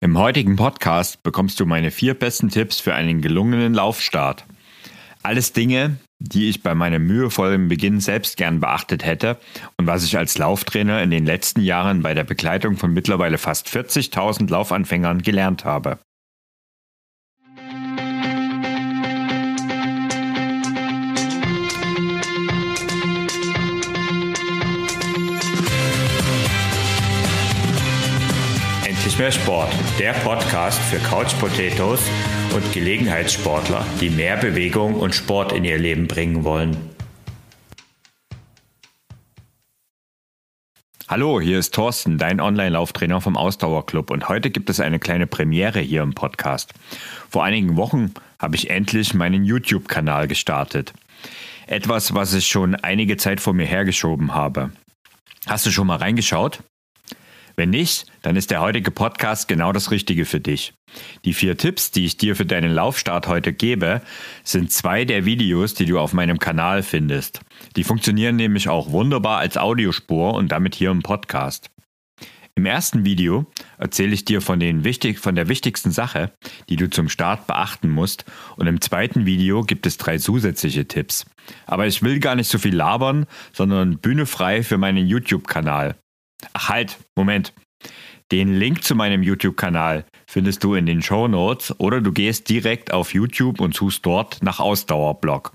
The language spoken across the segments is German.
Im heutigen Podcast bekommst du meine vier besten Tipps für einen gelungenen Laufstart. Alles Dinge, die ich bei meinem mühevollen Beginn selbst gern beachtet hätte und was ich als Lauftrainer in den letzten Jahren bei der Begleitung von mittlerweile fast 40.000 Laufanfängern gelernt habe. Mehr Sport, der Podcast für Couch Potatoes und Gelegenheitssportler, die mehr Bewegung und Sport in ihr Leben bringen wollen. Hallo, hier ist Thorsten, dein Online-Lauftrainer vom Ausdauerclub und heute gibt es eine kleine Premiere hier im Podcast. Vor einigen Wochen habe ich endlich meinen YouTube-Kanal gestartet. Etwas, was ich schon einige Zeit vor mir hergeschoben habe. Hast du schon mal reingeschaut? Wenn nicht, dann ist der heutige Podcast genau das Richtige für dich. Die vier Tipps, die ich dir für deinen Laufstart heute gebe, sind zwei der Videos, die du auf meinem Kanal findest. Die funktionieren nämlich auch wunderbar als Audiospur und damit hier im Podcast. Im ersten Video erzähle ich dir von, den wichtig, von der wichtigsten Sache, die du zum Start beachten musst. Und im zweiten Video gibt es drei zusätzliche Tipps. Aber ich will gar nicht so viel labern, sondern Bühne frei für meinen YouTube-Kanal. Ach halt, Moment. Den Link zu meinem YouTube-Kanal findest du in den Show Notes oder du gehst direkt auf YouTube und suchst dort nach Ausdauerblog.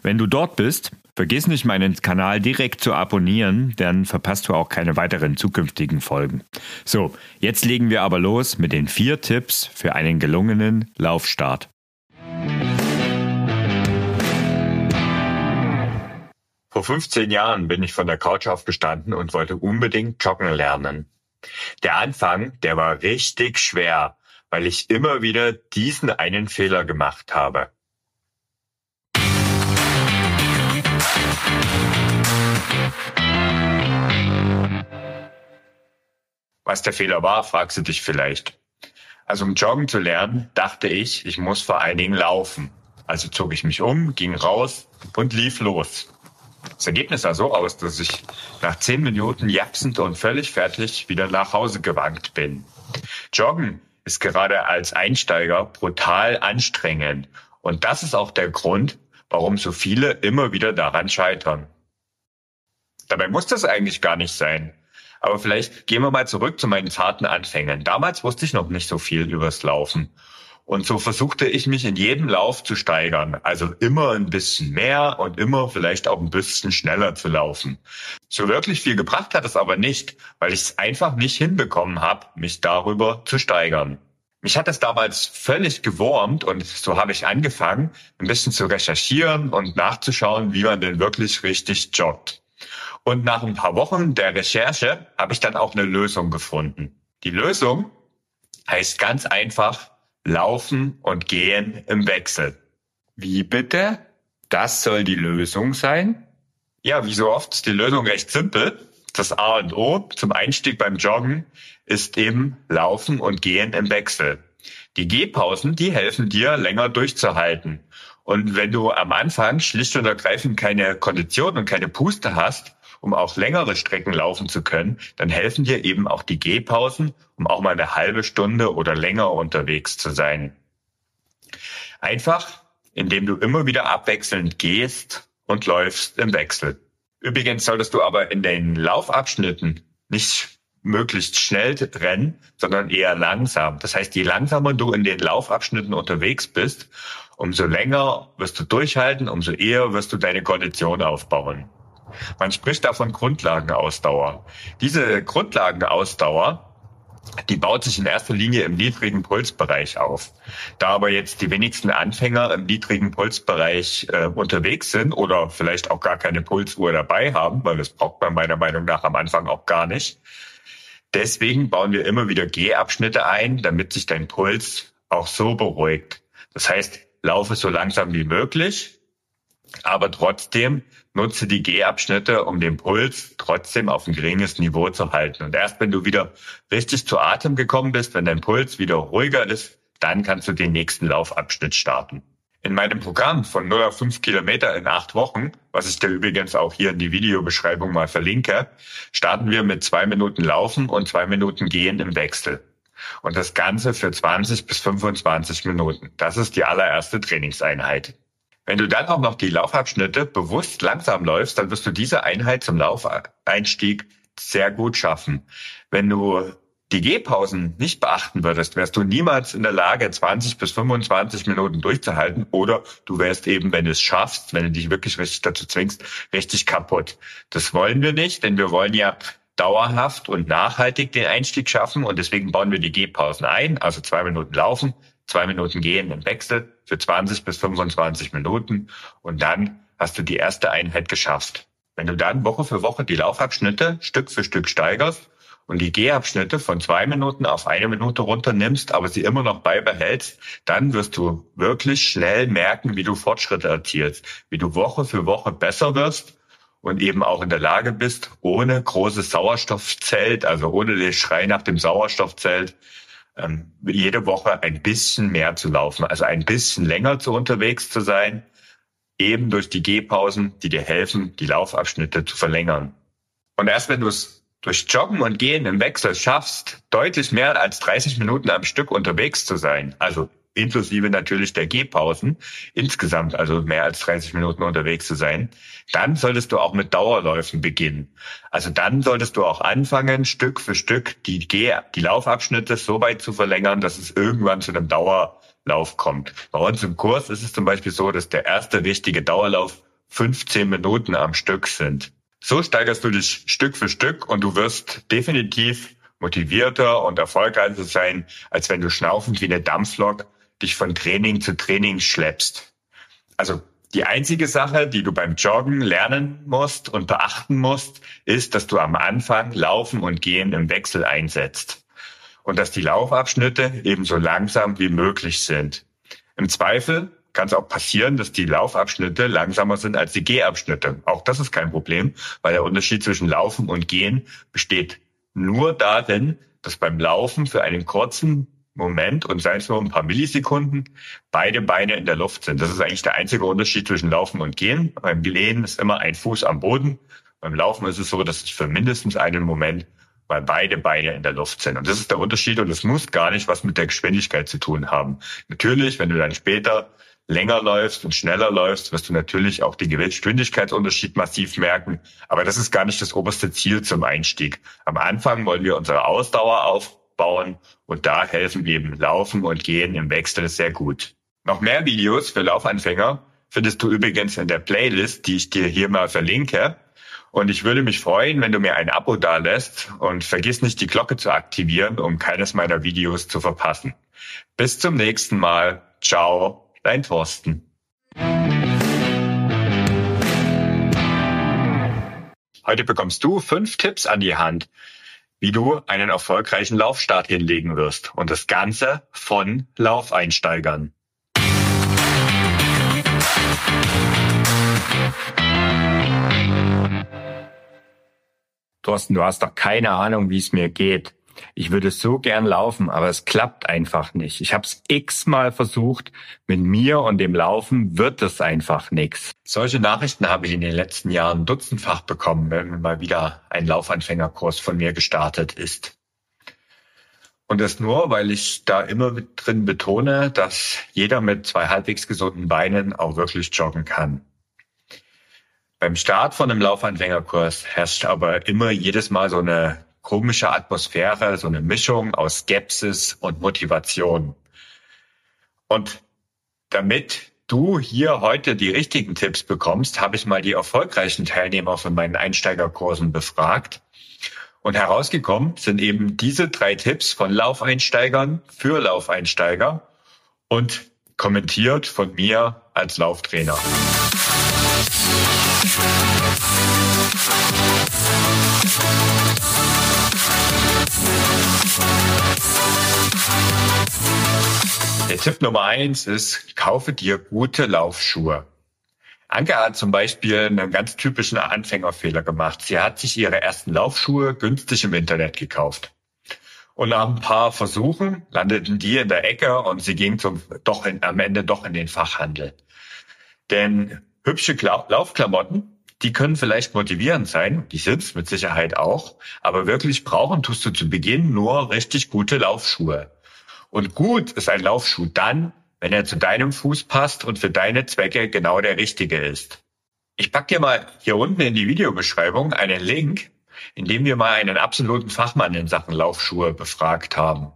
Wenn du dort bist, vergiss nicht meinen Kanal direkt zu abonnieren, dann verpasst du auch keine weiteren zukünftigen Folgen. So, jetzt legen wir aber los mit den vier Tipps für einen gelungenen Laufstart. Vor 15 Jahren bin ich von der Couch aufgestanden und wollte unbedingt joggen lernen. Der Anfang, der war richtig schwer, weil ich immer wieder diesen einen Fehler gemacht habe. Was der Fehler war, fragst du dich vielleicht. Also um joggen zu lernen, dachte ich, ich muss vor allen Dingen laufen. Also zog ich mich um, ging raus und lief los. Das Ergebnis sah so aus, dass ich nach zehn Minuten japsend und völlig fertig wieder nach Hause gewankt bin. Joggen ist gerade als Einsteiger brutal anstrengend. Und das ist auch der Grund, warum so viele immer wieder daran scheitern. Dabei muss das eigentlich gar nicht sein. Aber vielleicht gehen wir mal zurück zu meinen zarten Anfängen. Damals wusste ich noch nicht so viel übers Laufen. Und so versuchte ich mich in jedem Lauf zu steigern. Also immer ein bisschen mehr und immer vielleicht auch ein bisschen schneller zu laufen. So wirklich viel gebracht hat es aber nicht, weil ich es einfach nicht hinbekommen habe, mich darüber zu steigern. Mich hat es damals völlig gewurmt und so habe ich angefangen, ein bisschen zu recherchieren und nachzuschauen, wie man denn wirklich richtig joggt. Und nach ein paar Wochen der Recherche habe ich dann auch eine Lösung gefunden. Die Lösung heißt ganz einfach Laufen und Gehen im Wechsel. Wie bitte? Das soll die Lösung sein? Ja, wie so oft ist die Lösung recht simpel. Das A und O zum Einstieg beim Joggen ist eben Laufen und Gehen im Wechsel. Die Gehpausen, die helfen dir länger durchzuhalten. Und wenn du am Anfang schlicht und ergreifend keine Kondition und keine Puste hast, um auch längere Strecken laufen zu können, dann helfen dir eben auch die Gehpausen, um auch mal eine halbe Stunde oder länger unterwegs zu sein. Einfach, indem du immer wieder abwechselnd gehst und läufst im Wechsel. Übrigens solltest du aber in den Laufabschnitten nicht möglichst schnell rennen, sondern eher langsam. Das heißt, je langsamer du in den Laufabschnitten unterwegs bist, umso länger wirst du durchhalten, umso eher wirst du deine Kondition aufbauen. Man spricht da von Grundlagenausdauer. Diese Grundlagenausdauer, die baut sich in erster Linie im niedrigen Pulsbereich auf. Da aber jetzt die wenigsten Anfänger im niedrigen Pulsbereich äh, unterwegs sind oder vielleicht auch gar keine Pulsuhr dabei haben, weil das braucht man meiner Meinung nach am Anfang auch gar nicht. Deswegen bauen wir immer wieder Gehabschnitte ein, damit sich dein Puls auch so beruhigt. Das heißt, laufe so langsam wie möglich, aber trotzdem nutze die Gehabschnitte, um den Puls trotzdem auf ein geringes Niveau zu halten. Und erst wenn du wieder richtig zu Atem gekommen bist, wenn dein Puls wieder ruhiger ist, dann kannst du den nächsten Laufabschnitt starten. In meinem Programm von 0 auf 5 Kilometer in acht Wochen, was ich dir übrigens auch hier in die Videobeschreibung mal verlinke, starten wir mit zwei Minuten Laufen und zwei Minuten Gehen im Wechsel. Und das Ganze für 20 bis 25 Minuten. Das ist die allererste Trainingseinheit. Wenn du dann auch noch die Laufabschnitte bewusst langsam läufst, dann wirst du diese Einheit zum Laufeinstieg sehr gut schaffen. Wenn du die Gehpausen nicht beachten würdest, wärst du niemals in der Lage, 20 bis 25 Minuten durchzuhalten. Oder du wärst eben, wenn du es schaffst, wenn du dich wirklich richtig dazu zwingst, richtig kaputt. Das wollen wir nicht, denn wir wollen ja dauerhaft und nachhaltig den Einstieg schaffen. Und deswegen bauen wir die Gehpausen ein, also zwei Minuten laufen, zwei Minuten gehen im Wechsel für 20 bis 25 Minuten. Und dann hast du die erste Einheit geschafft. Wenn du dann Woche für Woche die Laufabschnitte Stück für Stück steigerst und die Gehabschnitte von zwei Minuten auf eine Minute runternimmst, aber sie immer noch beibehältst, dann wirst du wirklich schnell merken, wie du Fortschritte erzielst, wie du Woche für Woche besser wirst und eben auch in der Lage bist, ohne großes Sauerstoffzelt, also ohne den Schrei nach dem Sauerstoffzelt, ähm, jede Woche ein bisschen mehr zu laufen, also ein bisschen länger zu unterwegs zu sein, eben durch die Gehpausen, die dir helfen, die Laufabschnitte zu verlängern. Und erst wenn du es durch Joggen und Gehen im Wechsel schaffst, deutlich mehr als 30 Minuten am Stück unterwegs zu sein, also inklusive natürlich der Gehpausen, insgesamt also mehr als 30 Minuten unterwegs zu sein, dann solltest du auch mit Dauerläufen beginnen. Also dann solltest du auch anfangen, Stück für Stück die, Geh die Laufabschnitte so weit zu verlängern, dass es irgendwann zu einem Dauerlauf kommt. Bei uns im Kurs ist es zum Beispiel so, dass der erste richtige Dauerlauf 15 Minuten am Stück sind. So steigerst du dich Stück für Stück und du wirst definitiv motivierter und erfolgreicher sein, als wenn du schnaufend wie eine Dampflok dich von Training zu Training schleppst. Also die einzige Sache, die du beim Joggen lernen musst und beachten musst, ist, dass du am Anfang Laufen und Gehen im Wechsel einsetzt und dass die Laufabschnitte ebenso langsam wie möglich sind. Im Zweifel kann es auch passieren, dass die Laufabschnitte langsamer sind als die Gehabschnitte. Auch das ist kein Problem, weil der Unterschied zwischen Laufen und Gehen besteht nur darin, dass beim Laufen für einen kurzen Moment und sei es nur ein paar Millisekunden beide Beine in der Luft sind. Das ist eigentlich der einzige Unterschied zwischen Laufen und Gehen. Beim Gehen ist immer ein Fuß am Boden. Beim Laufen ist es so, dass es für mindestens einen Moment weil beide Beine in der Luft sind. Und das ist der Unterschied und es muss gar nicht was mit der Geschwindigkeit zu tun haben. Natürlich, wenn du dann später länger läufst und schneller läufst, wirst du natürlich auch den Geschwindigkeitsunterschied massiv merken. Aber das ist gar nicht das oberste Ziel zum Einstieg. Am Anfang wollen wir unsere Ausdauer aufbauen und da helfen eben Laufen und Gehen im Wechsel sehr gut. Noch mehr Videos für Laufanfänger findest du übrigens in der Playlist, die ich dir hier mal verlinke. Und ich würde mich freuen, wenn du mir ein Abo dalässt und vergiss nicht die Glocke zu aktivieren, um keines meiner Videos zu verpassen. Bis zum nächsten Mal. Ciao Dein Thorsten. Heute bekommst du fünf Tipps an die Hand, wie du einen erfolgreichen Laufstart hinlegen wirst. Und das Ganze von Laufeinsteigern. Thorsten, du hast doch keine Ahnung, wie es mir geht. Ich würde so gern laufen, aber es klappt einfach nicht. Ich habe es x-mal versucht. Mit mir und dem Laufen wird es einfach nichts. Solche Nachrichten habe ich in den letzten Jahren dutzendfach bekommen, wenn mal wieder ein Laufanfängerkurs von mir gestartet ist. Und das nur, weil ich da immer mit drin betone, dass jeder mit zwei halbwegs gesunden Beinen auch wirklich joggen kann. Beim Start von einem Laufanfängerkurs herrscht aber immer jedes Mal so eine komische Atmosphäre, so eine Mischung aus Skepsis und Motivation. Und damit du hier heute die richtigen Tipps bekommst, habe ich mal die erfolgreichen Teilnehmer von meinen Einsteigerkursen befragt. Und herausgekommen sind eben diese drei Tipps von Laufeinsteigern für Laufeinsteiger und kommentiert von mir als Lauftrainer. Der Tipp Nummer eins ist, kaufe dir gute Laufschuhe. Anke hat zum Beispiel einen ganz typischen Anfängerfehler gemacht. Sie hat sich ihre ersten Laufschuhe günstig im Internet gekauft. Und nach ein paar Versuchen landeten die in der Ecke und sie ging zum, doch in, am Ende doch in den Fachhandel. Denn hübsche Laufklamotten, Die können vielleicht motivierend sein, die sind's mit Sicherheit auch, aber wirklich brauchen tust du zu Beginn nur richtig gute Laufschuhe. Und gut ist ein Laufschuh dann, wenn er zu deinem Fuß passt und für deine Zwecke genau der richtige ist. Ich packe dir mal hier unten in die Videobeschreibung einen Link, in dem wir mal einen absoluten Fachmann in Sachen Laufschuhe befragt haben.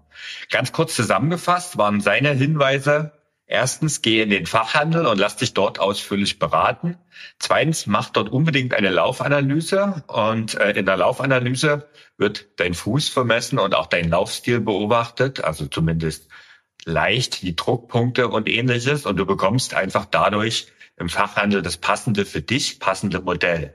Ganz kurz zusammengefasst waren seine Hinweise, Erstens, geh in den Fachhandel und lass dich dort ausführlich beraten. Zweitens, mach dort unbedingt eine Laufanalyse und äh, in der Laufanalyse wird dein Fuß vermessen und auch dein Laufstil beobachtet, also zumindest leicht die Druckpunkte und ähnliches und du bekommst einfach dadurch im Fachhandel das passende für dich passende Modell.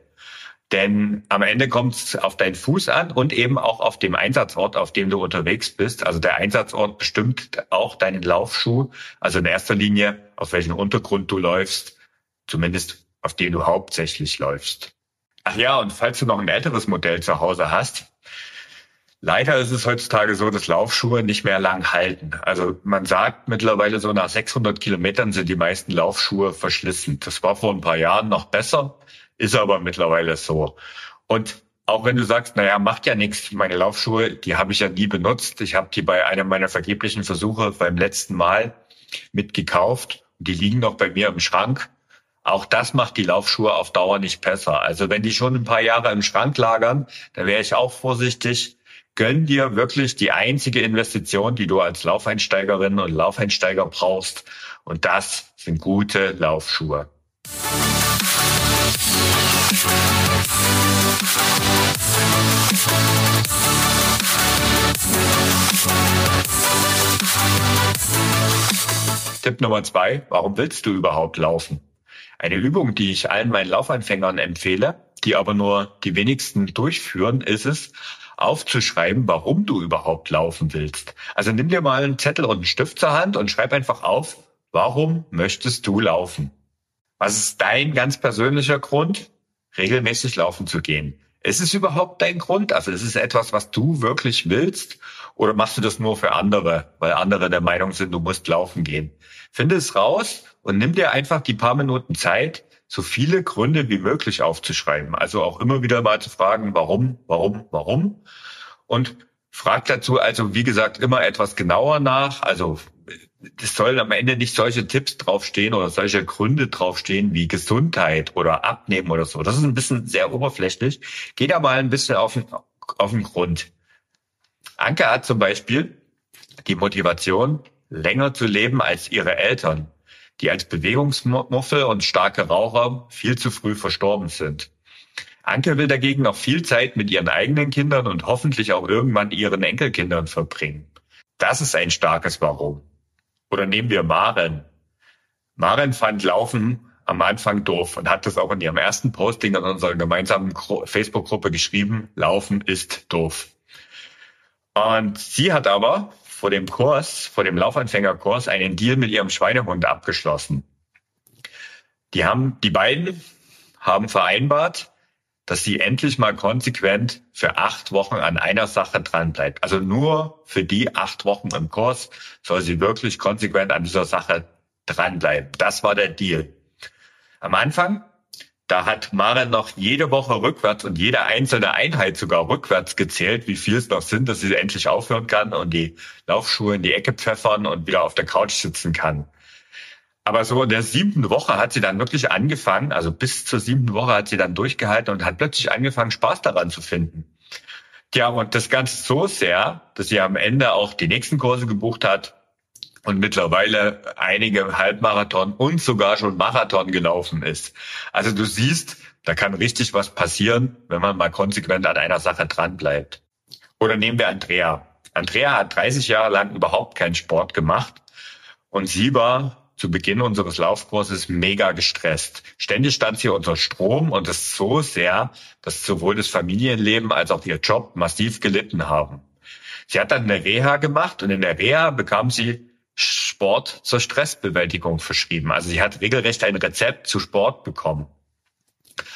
Denn am Ende kommt es auf deinen Fuß an und eben auch auf dem Einsatzort, auf dem du unterwegs bist. Also der Einsatzort bestimmt auch deinen Laufschuh. Also in erster Linie, auf welchen Untergrund du läufst, zumindest auf dem du hauptsächlich läufst. Ach ja, und falls du noch ein älteres Modell zu Hause hast, leider ist es heutzutage so, dass Laufschuhe nicht mehr lang halten. Also man sagt mittlerweile so nach 600 Kilometern sind die meisten Laufschuhe verschlissen. Das war vor ein paar Jahren noch besser. Ist aber mittlerweile so. Und auch wenn du sagst, naja, macht ja nichts, meine Laufschuhe, die habe ich ja nie benutzt. Ich habe die bei einem meiner vergeblichen Versuche beim letzten Mal mitgekauft. Die liegen noch bei mir im Schrank. Auch das macht die Laufschuhe auf Dauer nicht besser. Also wenn die schon ein paar Jahre im Schrank lagern, dann wäre ich auch vorsichtig. Gönn dir wirklich die einzige Investition, die du als Laufeinsteigerin und Laufeinsteiger brauchst. Und das sind gute Laufschuhe. Tipp Nummer zwei, warum willst du überhaupt laufen? Eine Übung, die ich allen meinen Laufanfängern empfehle, die aber nur die wenigsten durchführen, ist es, aufzuschreiben, warum du überhaupt laufen willst. Also nimm dir mal einen Zettel und einen Stift zur Hand und schreib einfach auf, warum möchtest du laufen? Was ist dein ganz persönlicher Grund, regelmäßig laufen zu gehen? Ist es überhaupt dein Grund? Also ist es etwas, was du wirklich willst? Oder machst du das nur für andere, weil andere der Meinung sind, du musst laufen gehen? Finde es raus und nimm dir einfach die paar Minuten Zeit, so viele Gründe wie möglich aufzuschreiben. Also auch immer wieder mal zu fragen, warum, warum, warum. Und frag dazu also, wie gesagt, immer etwas genauer nach. Also es sollen am Ende nicht solche Tipps draufstehen oder solche Gründe draufstehen wie Gesundheit oder Abnehmen oder so. Das ist ein bisschen sehr oberflächlich. Geh da mal ein bisschen auf, auf den Grund. Anke hat zum Beispiel die Motivation, länger zu leben als ihre Eltern die als Bewegungsmuffel und starke Raucher viel zu früh verstorben sind. Anke will dagegen noch viel Zeit mit ihren eigenen Kindern und hoffentlich auch irgendwann ihren Enkelkindern verbringen. Das ist ein starkes Warum. Oder nehmen wir Maren. Maren fand Laufen am Anfang doof und hat das auch in ihrem ersten Posting in unserer gemeinsamen Facebook-Gruppe geschrieben, Laufen ist doof. Und sie hat aber vor dem Kurs, vor dem Laufanfängerkurs, einen Deal mit ihrem Schweinehund abgeschlossen. Die haben, die beiden haben vereinbart, dass sie endlich mal konsequent für acht Wochen an einer Sache dran bleibt. Also nur für die acht Wochen im Kurs soll sie wirklich konsequent an dieser Sache dranbleiben. Das war der Deal. Am Anfang da hat Maren noch jede Woche rückwärts und jede einzelne Einheit sogar rückwärts gezählt, wie viel es noch sind, dass sie endlich aufhören kann und die Laufschuhe in die Ecke pfeffern und wieder auf der Couch sitzen kann. Aber so in der siebten Woche hat sie dann wirklich angefangen, also bis zur siebten Woche hat sie dann durchgehalten und hat plötzlich angefangen, Spaß daran zu finden. Ja, und das Ganze so sehr, dass sie am Ende auch die nächsten Kurse gebucht hat, und mittlerweile einige Halbmarathon und sogar schon Marathon gelaufen ist. Also du siehst, da kann richtig was passieren, wenn man mal konsequent an einer Sache dran bleibt. Oder nehmen wir Andrea. Andrea hat 30 Jahre lang überhaupt keinen Sport gemacht und sie war zu Beginn unseres Laufkurses mega gestresst. Ständig stand sie unter Strom und es so sehr, dass sowohl das Familienleben als auch ihr Job massiv gelitten haben. Sie hat dann eine Reha gemacht und in der Reha bekam sie Sport zur Stressbewältigung verschrieben. Also sie hat regelrecht ein Rezept zu Sport bekommen.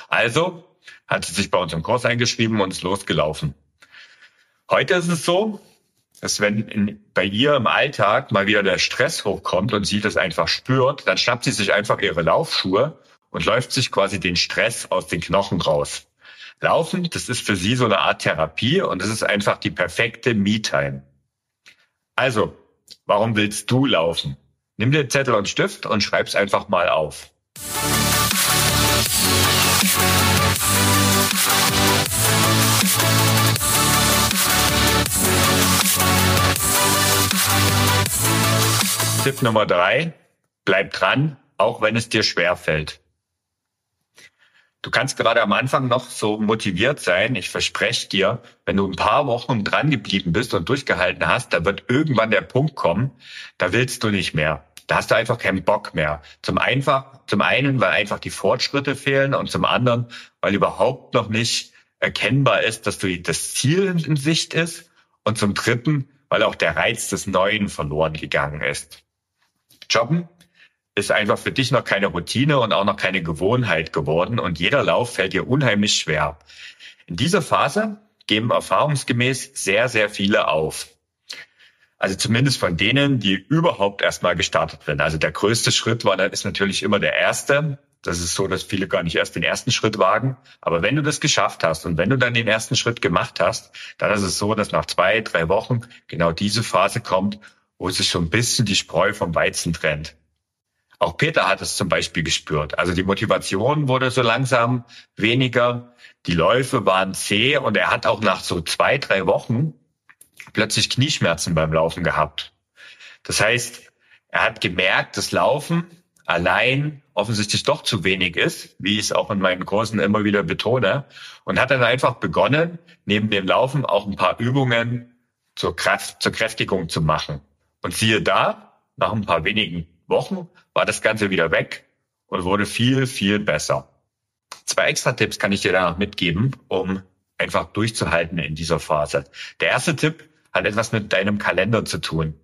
Also hat sie sich bei uns im Kurs eingeschrieben und ist losgelaufen. Heute ist es so, dass wenn in, bei ihr im Alltag mal wieder der Stress hochkommt und sie das einfach spürt, dann schnappt sie sich einfach ihre Laufschuhe und läuft sich quasi den Stress aus den Knochen raus. Laufen, das ist für sie so eine Art Therapie und es ist einfach die perfekte Me-Time. Also, warum willst du laufen? Nimm dir Zettel und Stift und schreib's einfach mal auf. Tipp Nummer drei, bleib dran, auch wenn es dir schwer fällt. Du kannst gerade am Anfang noch so motiviert sein. Ich verspreche dir, wenn du ein paar Wochen dran geblieben bist und durchgehalten hast, da wird irgendwann der Punkt kommen, da willst du nicht mehr. Da hast du einfach keinen Bock mehr. Zum einfach, zum einen, weil einfach die Fortschritte fehlen und zum anderen, weil überhaupt noch nicht erkennbar ist, dass du das Ziel in Sicht ist und zum dritten, weil auch der Reiz des Neuen verloren gegangen ist. Jobben ist einfach für dich noch keine Routine und auch noch keine Gewohnheit geworden und jeder Lauf fällt dir unheimlich schwer. In dieser Phase geben erfahrungsgemäß sehr, sehr viele auf. Also zumindest von denen, die überhaupt erstmal gestartet sind. Also der größte Schritt war, ist natürlich immer der erste. Das ist so, dass viele gar nicht erst den ersten Schritt wagen. Aber wenn du das geschafft hast und wenn du dann den ersten Schritt gemacht hast, dann ist es so, dass nach zwei, drei Wochen genau diese Phase kommt, wo sich so ein bisschen die Spreu vom Weizen trennt. Auch Peter hat es zum Beispiel gespürt. Also die Motivation wurde so langsam weniger. Die Läufe waren zäh und er hat auch nach so zwei, drei Wochen plötzlich Knieschmerzen beim Laufen gehabt. Das heißt, er hat gemerkt, dass Laufen allein offensichtlich doch zu wenig ist, wie ich es auch in meinen Kursen immer wieder betone, und hat dann einfach begonnen, neben dem Laufen auch ein paar Übungen zur Kraft, zur Kräftigung zu machen. Und siehe da, nach ein paar wenigen Wochen war das Ganze wieder weg und wurde viel, viel besser. Zwei extra Tipps kann ich dir da mitgeben, um einfach durchzuhalten in dieser Phase. Der erste Tipp hat etwas mit deinem Kalender zu tun.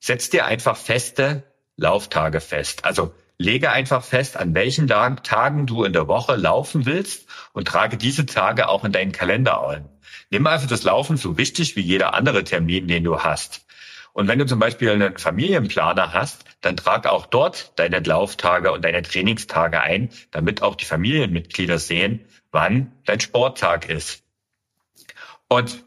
Setz dir einfach feste Lauftage fest. Also lege einfach fest, an welchen Tagen du in der Woche laufen willst und trage diese Tage auch in deinen Kalender ein. Nimm also das Laufen so wichtig wie jeder andere Termin, den du hast. Und wenn du zum Beispiel einen Familienplaner hast, dann trag auch dort deine Lauftage und deine Trainingstage ein, damit auch die Familienmitglieder sehen, wann dein Sporttag ist. Und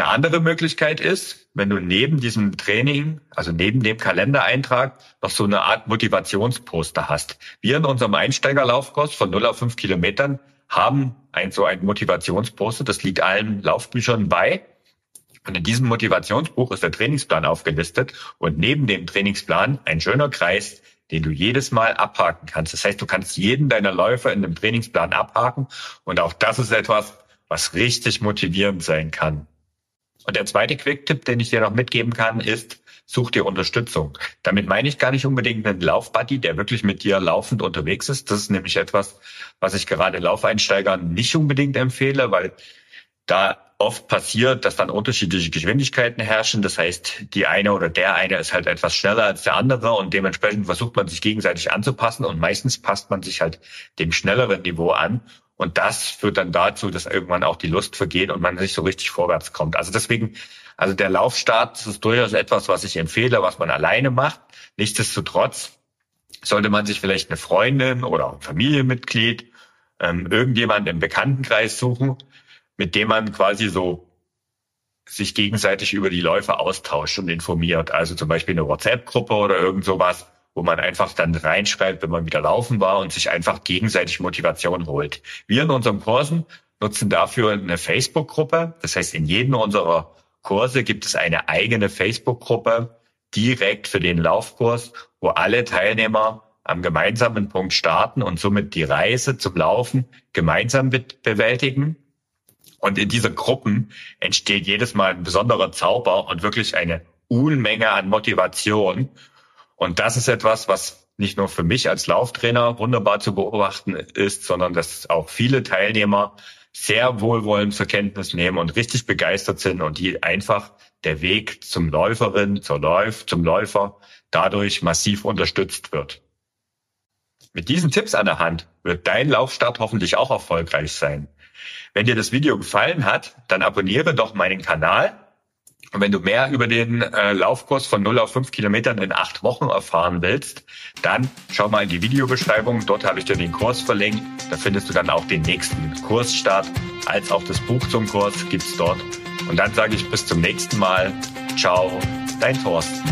eine andere Möglichkeit ist, wenn du neben diesem Training, also neben dem Kalendereintrag, noch so eine Art Motivationsposter hast. Wir in unserem Einsteigerlaufkurs von 0 auf 5 Kilometern haben ein, so ein Motivationsposter. Das liegt allen Laufbüchern bei. Und in diesem Motivationsbuch ist der Trainingsplan aufgelistet und neben dem Trainingsplan ein schöner Kreis, den du jedes Mal abhaken kannst. Das heißt, du kannst jeden deiner Läufer in dem Trainingsplan abhaken und auch das ist etwas, was richtig motivierend sein kann. Und der zweite Quick-Tipp, den ich dir noch mitgeben kann, ist, such dir Unterstützung. Damit meine ich gar nicht unbedingt einen Laufbuddy, der wirklich mit dir laufend unterwegs ist. Das ist nämlich etwas, was ich gerade Laufeinsteigern nicht unbedingt empfehle, weil da oft passiert, dass dann unterschiedliche Geschwindigkeiten herrschen. Das heißt, die eine oder der eine ist halt etwas schneller als der andere und dementsprechend versucht man sich gegenseitig anzupassen und meistens passt man sich halt dem schnelleren Niveau an. Und das führt dann dazu, dass irgendwann auch die Lust vergeht und man nicht so richtig vorwärts kommt. Also deswegen, also der Laufstart ist durchaus etwas, was ich empfehle, was man alleine macht. Nichtsdestotrotz sollte man sich vielleicht eine Freundin oder ein Familienmitglied, ähm, irgendjemand im Bekanntenkreis suchen, mit dem man quasi so sich gegenseitig über die Läufe austauscht und informiert. Also zum Beispiel eine WhatsApp-Gruppe oder irgend sowas, wo man einfach dann reinschreibt, wenn man wieder laufen war und sich einfach gegenseitig Motivation holt. Wir in unseren Kursen nutzen dafür eine Facebook-Gruppe. Das heißt, in jedem unserer Kurse gibt es eine eigene Facebook-Gruppe direkt für den Laufkurs, wo alle Teilnehmer am gemeinsamen Punkt starten und somit die Reise zum Laufen gemeinsam bewältigen. Und in diese Gruppen entsteht jedes Mal ein besonderer Zauber und wirklich eine Unmenge an Motivation. Und das ist etwas, was nicht nur für mich als Lauftrainer wunderbar zu beobachten ist, sondern dass auch viele Teilnehmer sehr wohlwollend zur Kenntnis nehmen und richtig begeistert sind und die einfach der Weg zum Läuferin, zur Läuf, zum Läufer dadurch massiv unterstützt wird. Mit diesen Tipps an der Hand wird dein Laufstart hoffentlich auch erfolgreich sein. Wenn dir das Video gefallen hat, dann abonniere doch meinen Kanal Und wenn du mehr über den äh, Laufkurs von 0 auf 5 Kilometern in acht Wochen erfahren willst, dann schau mal in die Videobeschreibung. Dort habe ich dir den Kurs verlinkt. Da findest du dann auch den nächsten Kursstart, als auch das Buch zum Kurs gibt's dort. Und dann sage ich bis zum nächsten Mal. Ciao, dein Thorsten.